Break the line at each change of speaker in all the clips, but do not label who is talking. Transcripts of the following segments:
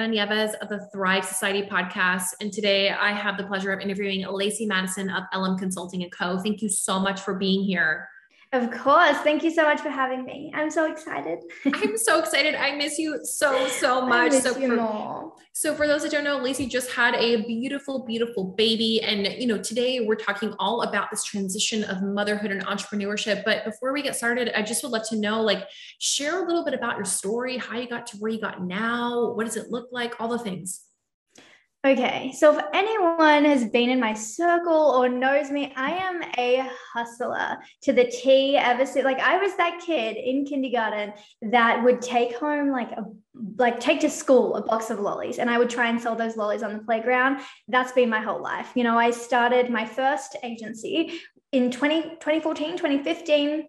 Anna Nieves of the Thrive Society podcast. And today I have the pleasure of interviewing Lacey Madison of LM Consulting and Co. Thank you so much for being here.
Of course. Thank you so much for having me. I'm so excited.
I'm so excited. I miss you so, so much. so, for, so for those that don't know, Lacey just had a beautiful, beautiful baby. And, you know, today we're talking all about this transition of motherhood and entrepreneurship. But before we get started, I just would love to know, like, share a little bit about your story, how you got to where you got now. What does it look like? All the things.
Okay, so if anyone has been in my circle or knows me, I am a hustler to the T ever since. Like I was that kid in kindergarten that would take home like a like take to school a box of lollies and I would try and sell those lollies on the playground. That's been my whole life. You know, I started my first agency in 20, 2014, 2015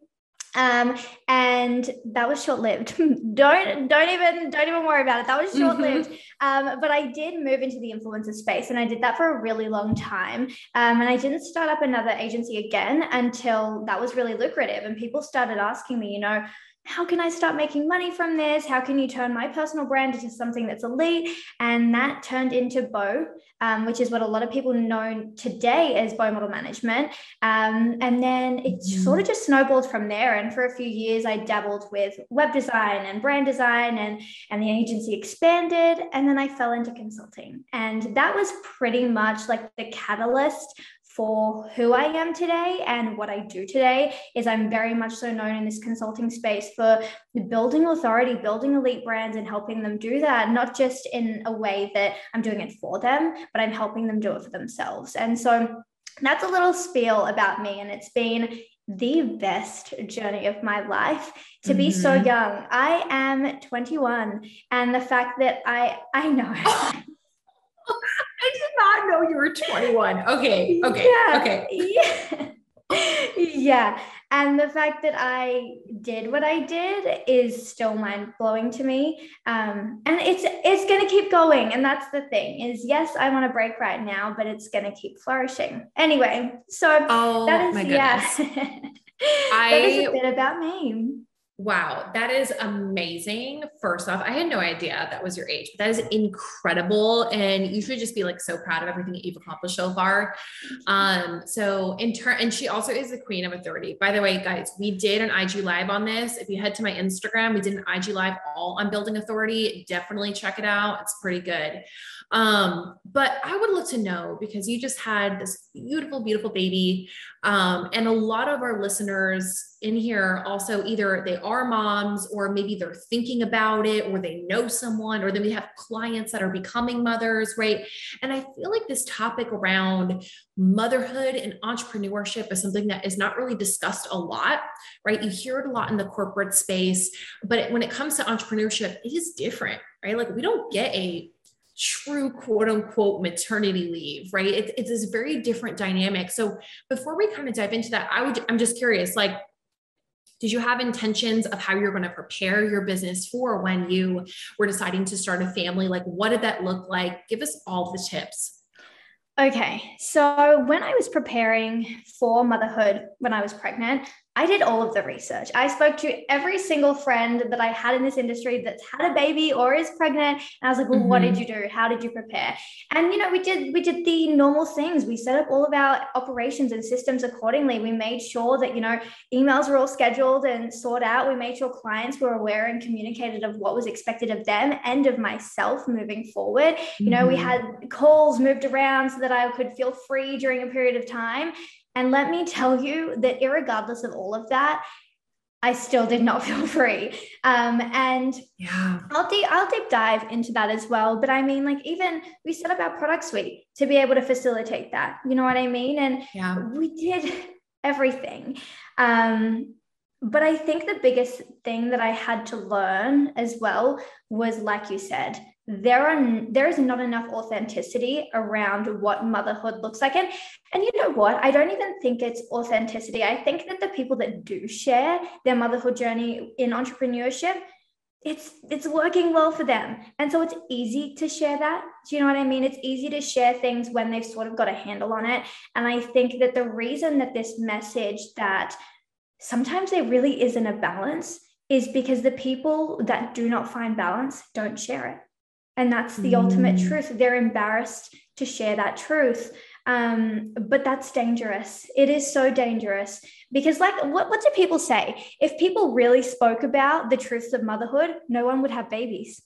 um, and that was short lived. don't don't even don't even worry about it. That was short lived. Mm-hmm. Um, but I did move into the influencer space, and I did that for a really long time. Um, and I didn't start up another agency again until that was really lucrative, and people started asking me, you know how can I start making money from this? How can you turn my personal brand into something that's elite? And that turned into Bow, um, which is what a lot of people know today as Bow Model Management. Um, and then it mm-hmm. sort of just snowballed from there. And for a few years, I dabbled with web design and brand design, and, and the agency expanded. And then I fell into consulting. And that was pretty much like the catalyst for who I am today and what I do today is I'm very much so known in this consulting space for building authority, building elite brands and helping them do that, not just in a way that I'm doing it for them, but I'm helping them do it for themselves. And so that's a little spiel about me. And it's been the best journey of my life to be mm-hmm. so young. I am 21 and the fact that I I know
I know you were 21. Okay. Okay. Yeah. Okay.
Yeah. yeah. And the fact that I did what I did is still mind blowing to me. Um, and it's it's gonna keep going. And that's the thing is yes, I'm on a break right now, but it's gonna keep flourishing. Anyway, so
oh, that is yeah.
I, that is a bit about me.
Wow, that is amazing. First off, I had no idea that was your age, but that is incredible. And you should just be like so proud of everything that you've accomplished so far. Um, so in turn, and she also is the queen of authority. By the way, guys, we did an IG live on this. If you head to my Instagram, we did an IG live all on building authority. Definitely check it out. It's pretty good. Um, but I would love to know because you just had this beautiful, beautiful baby. Um, and a lot of our listeners in here also either they are moms or maybe they're thinking about it or they know someone, or then we have clients that are becoming mothers, right? And I feel like this topic around motherhood and entrepreneurship is something that is not really discussed a lot, right? You hear it a lot in the corporate space, but when it comes to entrepreneurship, it is different, right? Like we don't get a true quote unquote maternity leave, right? It, it's this very different dynamic. So before we kind of dive into that, I would, I'm just curious, like, did you have intentions of how you're going to prepare your business for when you were deciding to start a family? Like, what did that look like? Give us all the tips.
Okay. So, when I was preparing for motherhood when I was pregnant, I did all of the research. I spoke to every single friend that I had in this industry that's had a baby or is pregnant. And I was like, well, mm-hmm. what did mm-hmm. you do? How did you prepare? And you know, we did we did the normal things. We set up all of our operations and systems accordingly. We made sure that, you know, emails were all scheduled and sorted out. We made sure clients were aware and communicated of what was expected of them and of myself moving forward. Mm-hmm. You know, we mm-hmm. had calls moved around so that I could feel free during a period of time. And let me tell you that, regardless of all of that, I still did not feel free. Um, and
yeah,
I'll deep, I'll deep dive into that as well. But I mean, like, even we set up our product suite to be able to facilitate that. You know what I mean? And
yeah,
we did everything. Um, but I think the biggest thing that I had to learn as well was, like you said, there are there is not enough authenticity around what motherhood looks like. And and you know what? I don't even think it's authenticity. I think that the people that do share their motherhood journey in entrepreneurship it's it's working well for them. And so it's easy to share that. Do you know what i mean? It's easy to share things when they've sort of got a handle on it. And i think that the reason that this message that sometimes there really isn't a balance is because the people that do not find balance don't share it And that's the mm. ultimate truth. They're embarrassed to share that truth. Um, but that's dangerous. It is so dangerous because, like, what, what do people say? If people really spoke about the truths of motherhood, no one would have babies.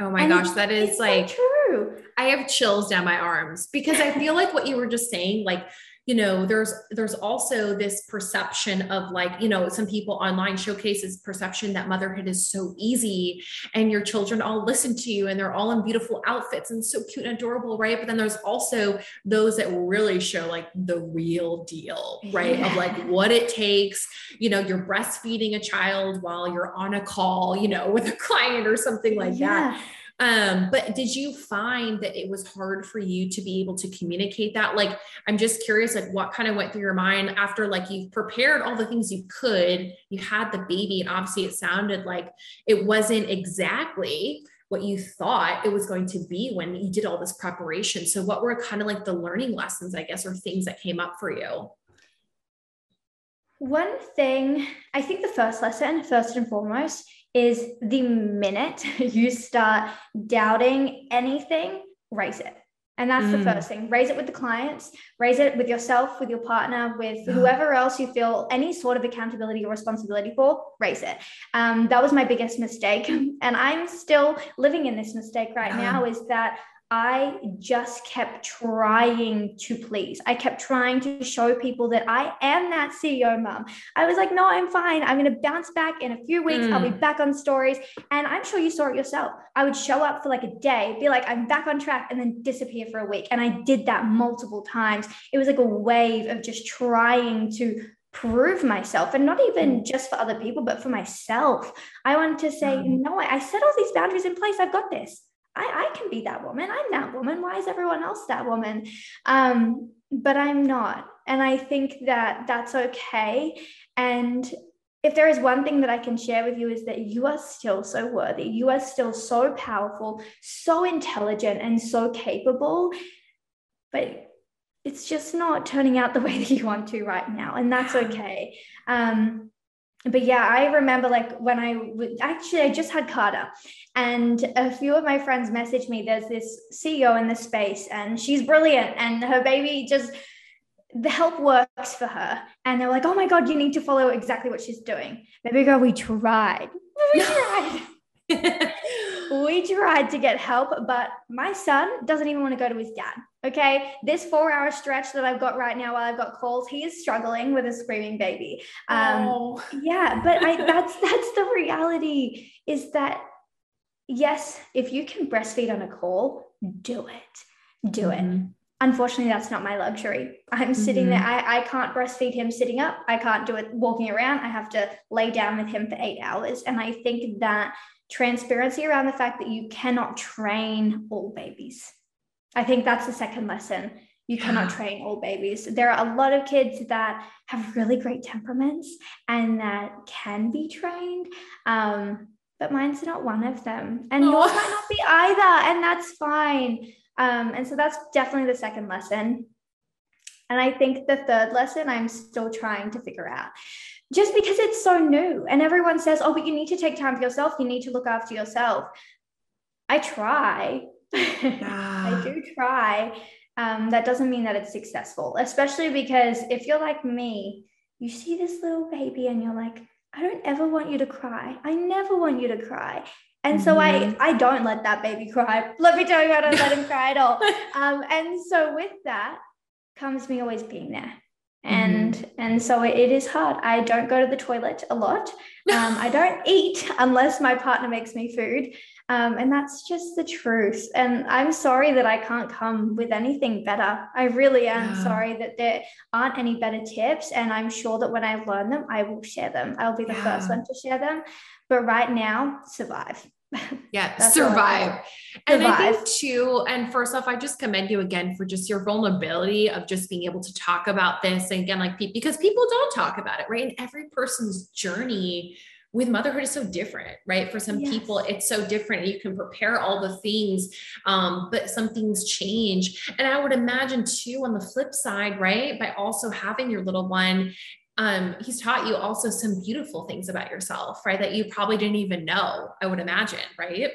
Oh my and gosh, that is like so true. I have chills down my arms because I feel like what you were just saying, like you know there's there's also this perception of like you know some people online showcases perception that motherhood is so easy and your children all listen to you and they're all in beautiful outfits and so cute and adorable right but then there's also those that really show like the real deal right yeah. of like what it takes you know you're breastfeeding a child while you're on a call you know with a client or something like yeah. that um, but did you find that it was hard for you to be able to communicate that? Like, I'm just curious, like what kind of went through your mind after like you prepared all the things you could, you had the baby, and obviously it sounded like it wasn't exactly what you thought it was going to be when you did all this preparation. So what were kind of like the learning lessons, I guess, or things that came up for you?
One thing, I think the first lesson, first and foremost, is the minute you start doubting anything, raise it. And that's mm. the first thing. Raise it with the clients, raise it with yourself, with your partner, with whoever else you feel any sort of accountability or responsibility for, raise it. Um, that was my biggest mistake. And I'm still living in this mistake right now is that I just kept trying to please. I kept trying to show people that I am that CEO mom. I was like, no, I'm fine. I'm going to bounce back in a few weeks. Mm. I'll be mm. back on stories. And I'm sure you saw it yourself. I would show up for like a day, be like, I'm back on track, and then disappear for a week. And I did that multiple times. It was like a wave of just trying to prove myself and not even mm. just for other people, but for myself. I wanted to say, mm. no, I set all these boundaries in place. I've got this. I, I can be that woman. I'm that woman. Why is everyone else that woman? Um, but I'm not. And I think that that's okay. And if there is one thing that I can share with you is that you are still so worthy. You are still so powerful, so intelligent, and so capable. But it's just not turning out the way that you want to right now. And that's okay. Um, but yeah, I remember like when I w- actually I just had Carter, and a few of my friends messaged me. There's this CEO in the space, and she's brilliant, and her baby just the help works for her. And they're like, "Oh my god, you need to follow exactly what she's doing." Baby girl, we tried. We tried. we tried to get help, but my son doesn't even want to go to his dad. Okay. This four hour stretch that I've got right now while I've got calls, he is struggling with a screaming baby. Um, oh. Yeah. But I, that's, that's the reality is that, yes, if you can breastfeed on a call, do it. Do mm-hmm. it. Unfortunately, that's not my luxury. I'm sitting mm-hmm. there. I, I can't breastfeed him sitting up. I can't do it walking around. I have to lay down with him for eight hours. And I think that transparency around the fact that you cannot train all babies. I think that's the second lesson. You cannot train all babies. There are a lot of kids that have really great temperaments and that can be trained. Um, but mine's not one of them. And oh. yours might not be either. And that's fine. Um, and so that's definitely the second lesson. And I think the third lesson I'm still trying to figure out just because it's so new and everyone says, oh, but you need to take time for yourself. You need to look after yourself. I try. I do try. Um, that doesn't mean that it's successful, especially because if you're like me, you see this little baby and you're like, I don't ever want you to cry. I never want you to cry. And so mm-hmm. I I don't let that baby cry. Let me tell you, I don't let him cry at all. Um, and so with that comes me always being there and mm-hmm. and so it, it is hard i don't go to the toilet a lot um, i don't eat unless my partner makes me food um, and that's just the truth. And i'm sorry that i can't come with anything better. I really am yeah. sorry that there aren't any better tips and i'm sure that when i learn them i will share them. I'll be the yeah. first one to share them. But right now survive.
Yeah survive. And survive. i think too and first off i just commend you again for just your vulnerability of just being able to talk about this. And again like because people don't talk about it right? And every person's journey with motherhood is so different, right? For some yes. people, it's so different. You can prepare all the things, um, but some things change. And I would imagine too, on the flip side, right? By also having your little one, um, he's taught you also some beautiful things about yourself, right? That you probably didn't even know, I would imagine, right?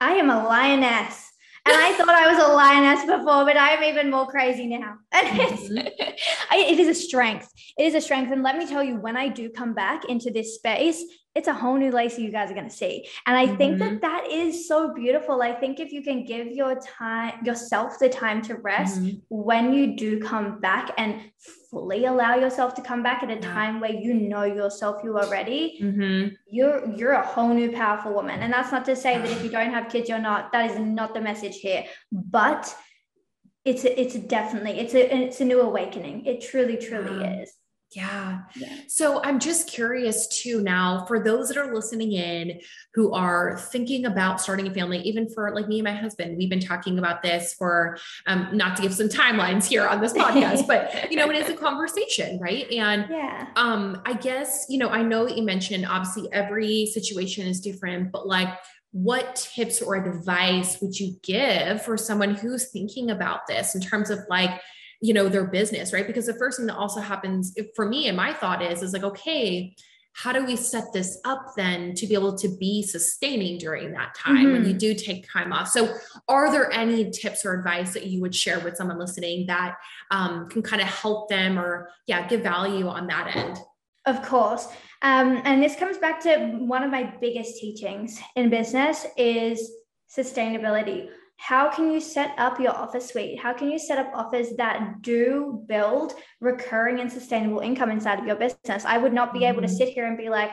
I am a lioness. And I thought I was a lioness before, but I am even more crazy now. And it's, mm-hmm. I, it is a strength. It is a strength. And let me tell you, when I do come back into this space, it's a whole new Lacey you guys are going to see. And I mm-hmm. think that mm-hmm. that is so beautiful. I think if you can give your time, yourself the time to rest mm-hmm. when you do come back and fully allow yourself to come back at a time where you know yourself, you are ready, mm-hmm. you're, you're a whole new powerful woman. And that's not to say that if you don't have kids, you're not, that is not the message here, but it's, a, it's definitely, it's a, it's a new awakening. It truly, truly is.
Yeah. yeah. So I'm just curious too now for those that are listening in who are thinking about starting a family, even for like me and my husband, we've been talking about this for um, not to give some timelines here on this podcast, but you know, it is a conversation, right? And yeah. um, I guess, you know, I know that you mentioned obviously every situation is different, but like what tips or advice would you give for someone who's thinking about this in terms of like you know their business right because the first thing that also happens for me and my thought is is like okay how do we set this up then to be able to be sustaining during that time mm-hmm. when you mm-hmm. do take time off so are there any tips or advice that you would share with someone listening that um, can kind of help them or yeah give value on that end
of course um, and this comes back to one of my biggest teachings in business is sustainability how can you set up your offer suite? How can you set up offers that do build recurring and sustainable income inside of your business? I would not be able to mm-hmm. sit here and be like,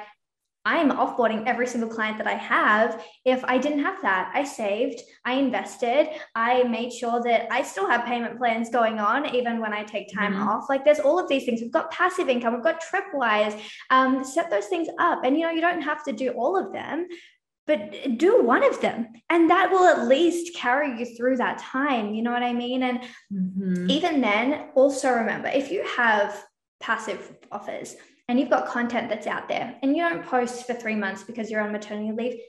I'm offboarding every single client that I have if I didn't have that. I saved, I invested, I made sure that I still have payment plans going on even when I take time mm-hmm. off. Like there's all of these things. We've got passive income, we've got tripwires. Um, set those things up. And you know, you don't have to do all of them, but do one of them and that will at least carry you through that time you know what i mean? And mm-hmm. even then also remember if you have passive offers and you've got content that's out there and you don't post for three months because you're on maternity leave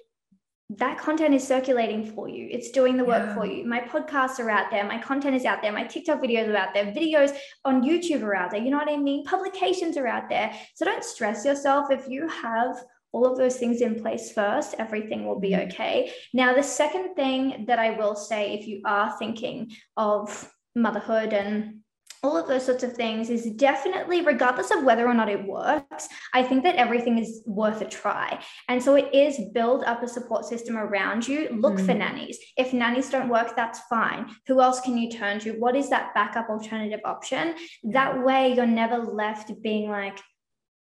that content is circulating for you. It's doing the work yeah. for you. My podcasts are out there. My content is out there. My tiktok videos are out there. Videos on youtube are out there. You know what i mean? Publications are out there. So don't stress yourself if you have all of those things in place first, everything will be mm-hmm. okay. Now, the second thing that I will say, if you are thinking of motherhood and all of those sorts of things is definitely, regardless of whether or not it works, I think that everything is worth a try. And so it is build up a support system around you. Look mm. for nannies. If nannies don't work, that's fine. Who else can you turn to? What is that backup alternative option? That way, you're never left being like,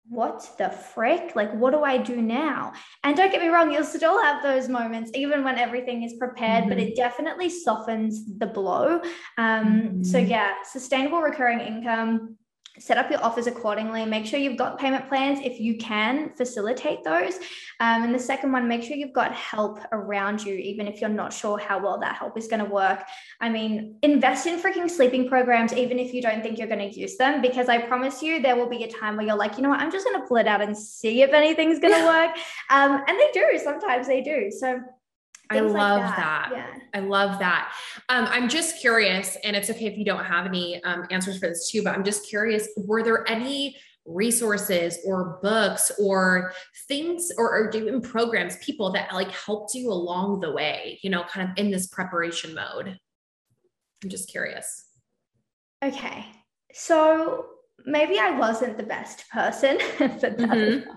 what the frick? Like, what do I do now? And don't get me wrong, you'll still have those moments, even when everything is prepared, mm-hmm. but it definitely softens the blow. Um, mm-hmm. So, yeah, sustainable recurring income set up your offers accordingly. Make sure you've got payment plans if you can facilitate those. Um, and the second one make sure you've got help around you even if you're not sure how well that help is going to work. I mean invest in freaking sleeping programs even if you don't think you're going to use them because i promise you there will be a time where you're like you know what? I'm just going to pull it out and see if anything's going to work. Um, and they do sometimes they do. So
I love like that. that. Yeah. I love that. Um, I'm just curious, and it's okay if you don't have any um, answers for this too, but I'm just curious were there any resources or books or things or, or even programs, people that like helped you along the way, you know, kind of in this preparation mode? I'm just curious.
Okay. So maybe I wasn't the best person for that. Mm-hmm.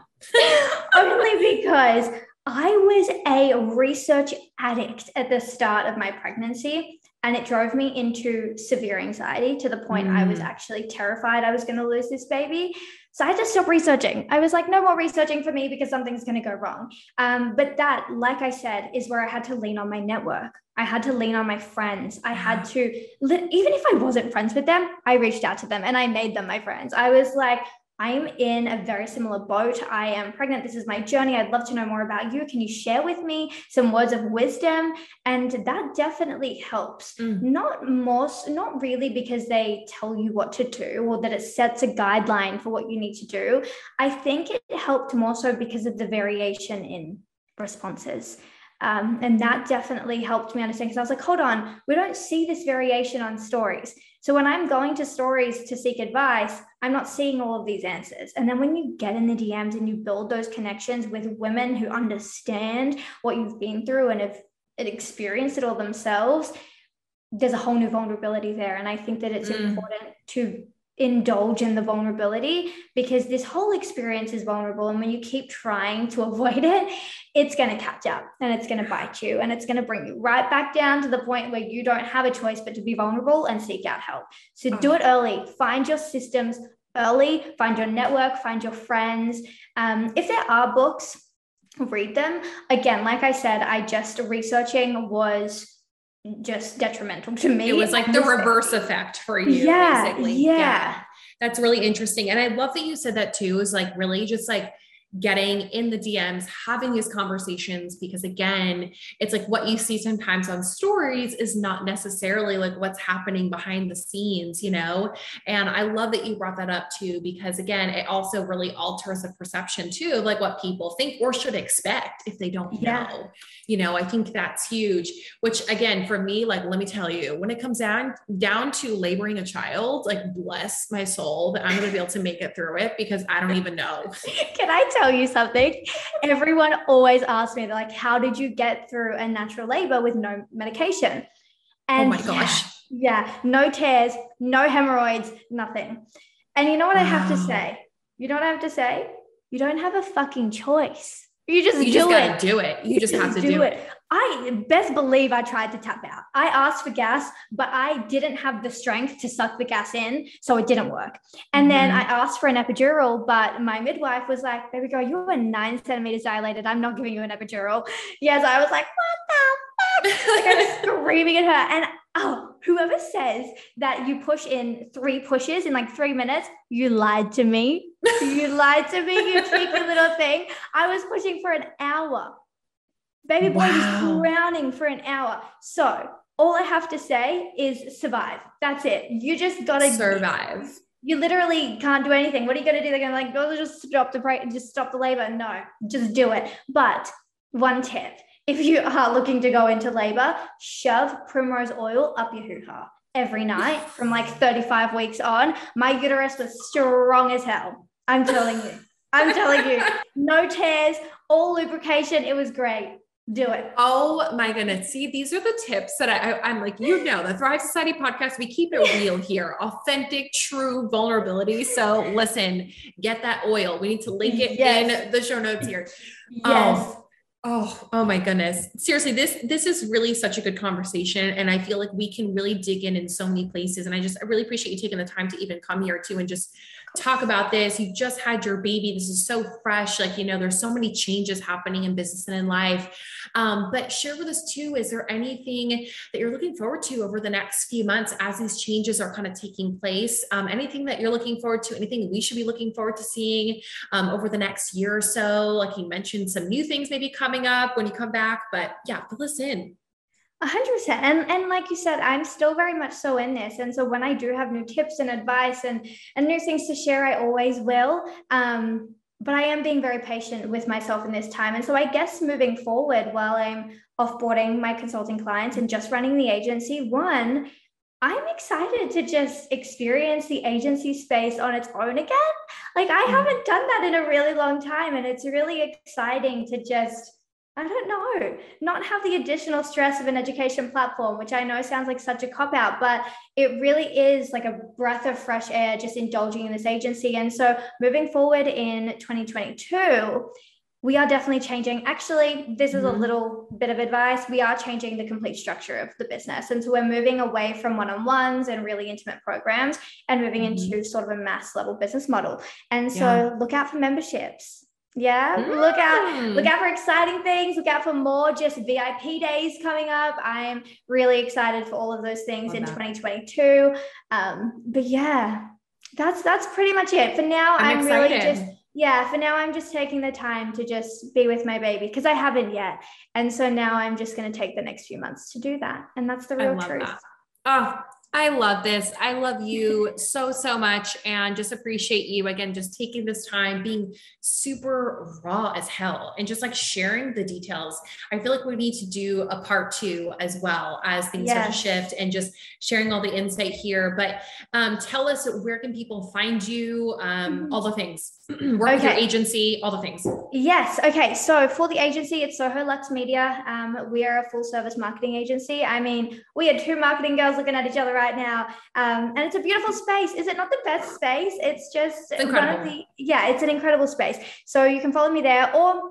Only because I was a research addict at the start of my pregnancy, and it drove me into severe anxiety to the point mm. I was mm. actually terrified I was going to lose this baby. So I had to stop researching. I was like, no more researching for me because something's going to go wrong. Um, but that, like I said, is where I had to lean on my network. I had to lean on my friends. I had to, even if I wasn't friends with them, I reached out to them and I made them my friends. I was like, I'm in a very similar boat. I am pregnant. This is my journey. I'd love to know more about you. Can you share with me some words of wisdom? And that definitely helps. Mm. Not most, not really because they tell you what to do or that it sets a guideline for what you need to do. I think it helped more so because of the variation in responses. Um, and that definitely helped me understand because I was like, hold on, we don't see this variation on stories. So when I'm going to stories to seek advice, I'm not seeing all of these answers. And then when you get in the DMs and you build those connections with women who understand what you've been through and have experienced it all themselves, there's a whole new vulnerability there. And I think that it's mm. important to indulge in the vulnerability because this whole experience is vulnerable. And when you keep trying to avoid it it's going to catch up and it's going to bite you and it's going to bring you right back down to the point where you don't have a choice but to be vulnerable and seek out help. So oh. do it early. Find your systems early. Find your network. Find your friends. Um, if there are books read them. Again like i said i just researching was just detrimental to me.
It was like the reverse effect for you.
Yeah, basically. Yeah. yeah.
That's really interesting. And I love that you said that too, is like really just like getting in the DMs, having these conversations, because again, it's like what you see sometimes on stories is not necessarily like what's happening behind the scenes, you know? And I love that you brought that up too, because again, it also really alters the perception too of like what people think or should expect if they don't yeah. know. You know, I think that's huge, which again, for me, like, let me tell you, when it comes down down to laboring a child, like bless my soul that I'm going to be able to make it through it because I don't even know.
Can I tell tell you something. Everyone always asks me, they're like, how did you get through a natural labor with no medication?
Oh and oh my gosh.
Yeah, yeah no tears, no hemorrhoids, nothing. And you know what wow. I have to say? You know what I have to say? You don't have a fucking choice. You just
you
do
just
it.
do it. You just have to do, do it. it.
I best believe I tried to tap out. I asked for gas, but I didn't have the strength to suck the gas in, so it didn't work. And mm-hmm. then I asked for an epidural, but my midwife was like, "Baby girl, you are nine centimeters dilated. I'm not giving you an epidural." Yes, I was like, "What the fuck?" like I was screaming at her, and oh, whoever says that you push in three pushes in like three minutes, you lied to me. you lied to me, you cheeky little thing. I was pushing for an hour. Baby boy wow. was drowning for an hour. So all I have to say is survive. That's it. You just gotta
survive.
You literally can't do anything. What are you gonna do? They're gonna like, oh, go just stop the break, and just stop the labor. No, just do it. But one tip: if you are looking to go into labor, shove primrose oil up your hoo ha every night from like 35 weeks on. My uterus was strong as hell. I'm telling you. I'm telling you. No tears, all lubrication. It was great do it.
Oh my goodness. See, these are the tips that I, I, am like, you know, the Thrive Society podcast, we keep it real here, authentic, true vulnerability. So listen, get that oil. We need to link it yes. in the show notes here.
Yes.
Um, Oh, oh my goodness. Seriously, this this is really such a good conversation and I feel like we can really dig in in so many places and I just I really appreciate you taking the time to even come here too and just talk about this. You just had your baby. This is so fresh. Like, you know, there's so many changes happening in business and in life. Um, but share with us too, is there anything that you're looking forward to over the next few months as these changes are kind of taking place? Um, anything that you're looking forward to, anything we should be looking forward to seeing um, over the next year or so? Like you mentioned, some new things maybe coming up when you come back, but yeah, fill us in
hundred percent. And and like you said, I'm still very much so in this. And so when I do have new tips and advice and and new things to share, I always will. Um, but I am being very patient with myself in this time. And so I guess moving forward while I'm offboarding my consulting clients and just running the agency, one, I'm excited to just experience the agency space on its own again. Like I mm. haven't done that in a really long time. And it's really exciting to just I don't know, not have the additional stress of an education platform, which I know sounds like such a cop out, but it really is like a breath of fresh air just indulging in this agency. And so moving forward in 2022, we are definitely changing. Actually, this is mm-hmm. a little bit of advice. We are changing the complete structure of the business. And so we're moving away from one on ones and really intimate programs and moving mm-hmm. into sort of a mass level business model. And so yeah. look out for memberships yeah, mm. look out, look out for exciting things. Look out for more just VIP days coming up. I'm really excited for all of those things Love in that. 2022. Um, but yeah, that's that's pretty much it. For now, I'm, I'm really just yeah, for now I'm just taking the time to just be with my baby because I haven't yet. And so now I'm just going to take the next few months to do that. And that's the real truth. That.
Oh, I love this. I love you so, so much and just appreciate you again, just taking this time, being super raw as hell and just like sharing the details. I feel like we need to do a part two as well as things yes. start to shift and just sharing all the insight here. But um, tell us where can people find you, um, all the things. work okay. with your agency, all the things.
Yes. Okay. So for the agency, it's Soho Lux Media. Um, we are a full service marketing agency. I mean, we are two marketing girls looking at each other right now. Um, and it's a beautiful space. Is it not the best space? It's just
it's one of
the, yeah, it's an incredible space. So you can follow me there or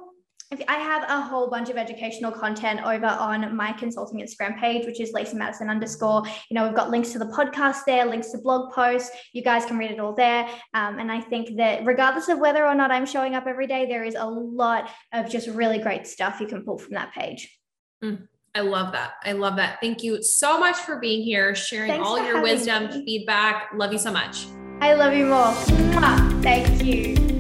I have a whole bunch of educational content over on my consulting Instagram page, which is Lacey Madison underscore. You know, we've got links to the podcast there, links to blog posts. You guys can read it all there. Um, and I think that regardless of whether or not I'm showing up every day, there is a lot of just really great stuff you can pull from that page.
Mm. I love that. I love that. Thank you so much for being here, sharing Thanks all your wisdom, me. feedback. Love you so much.
I love you more. Thank you.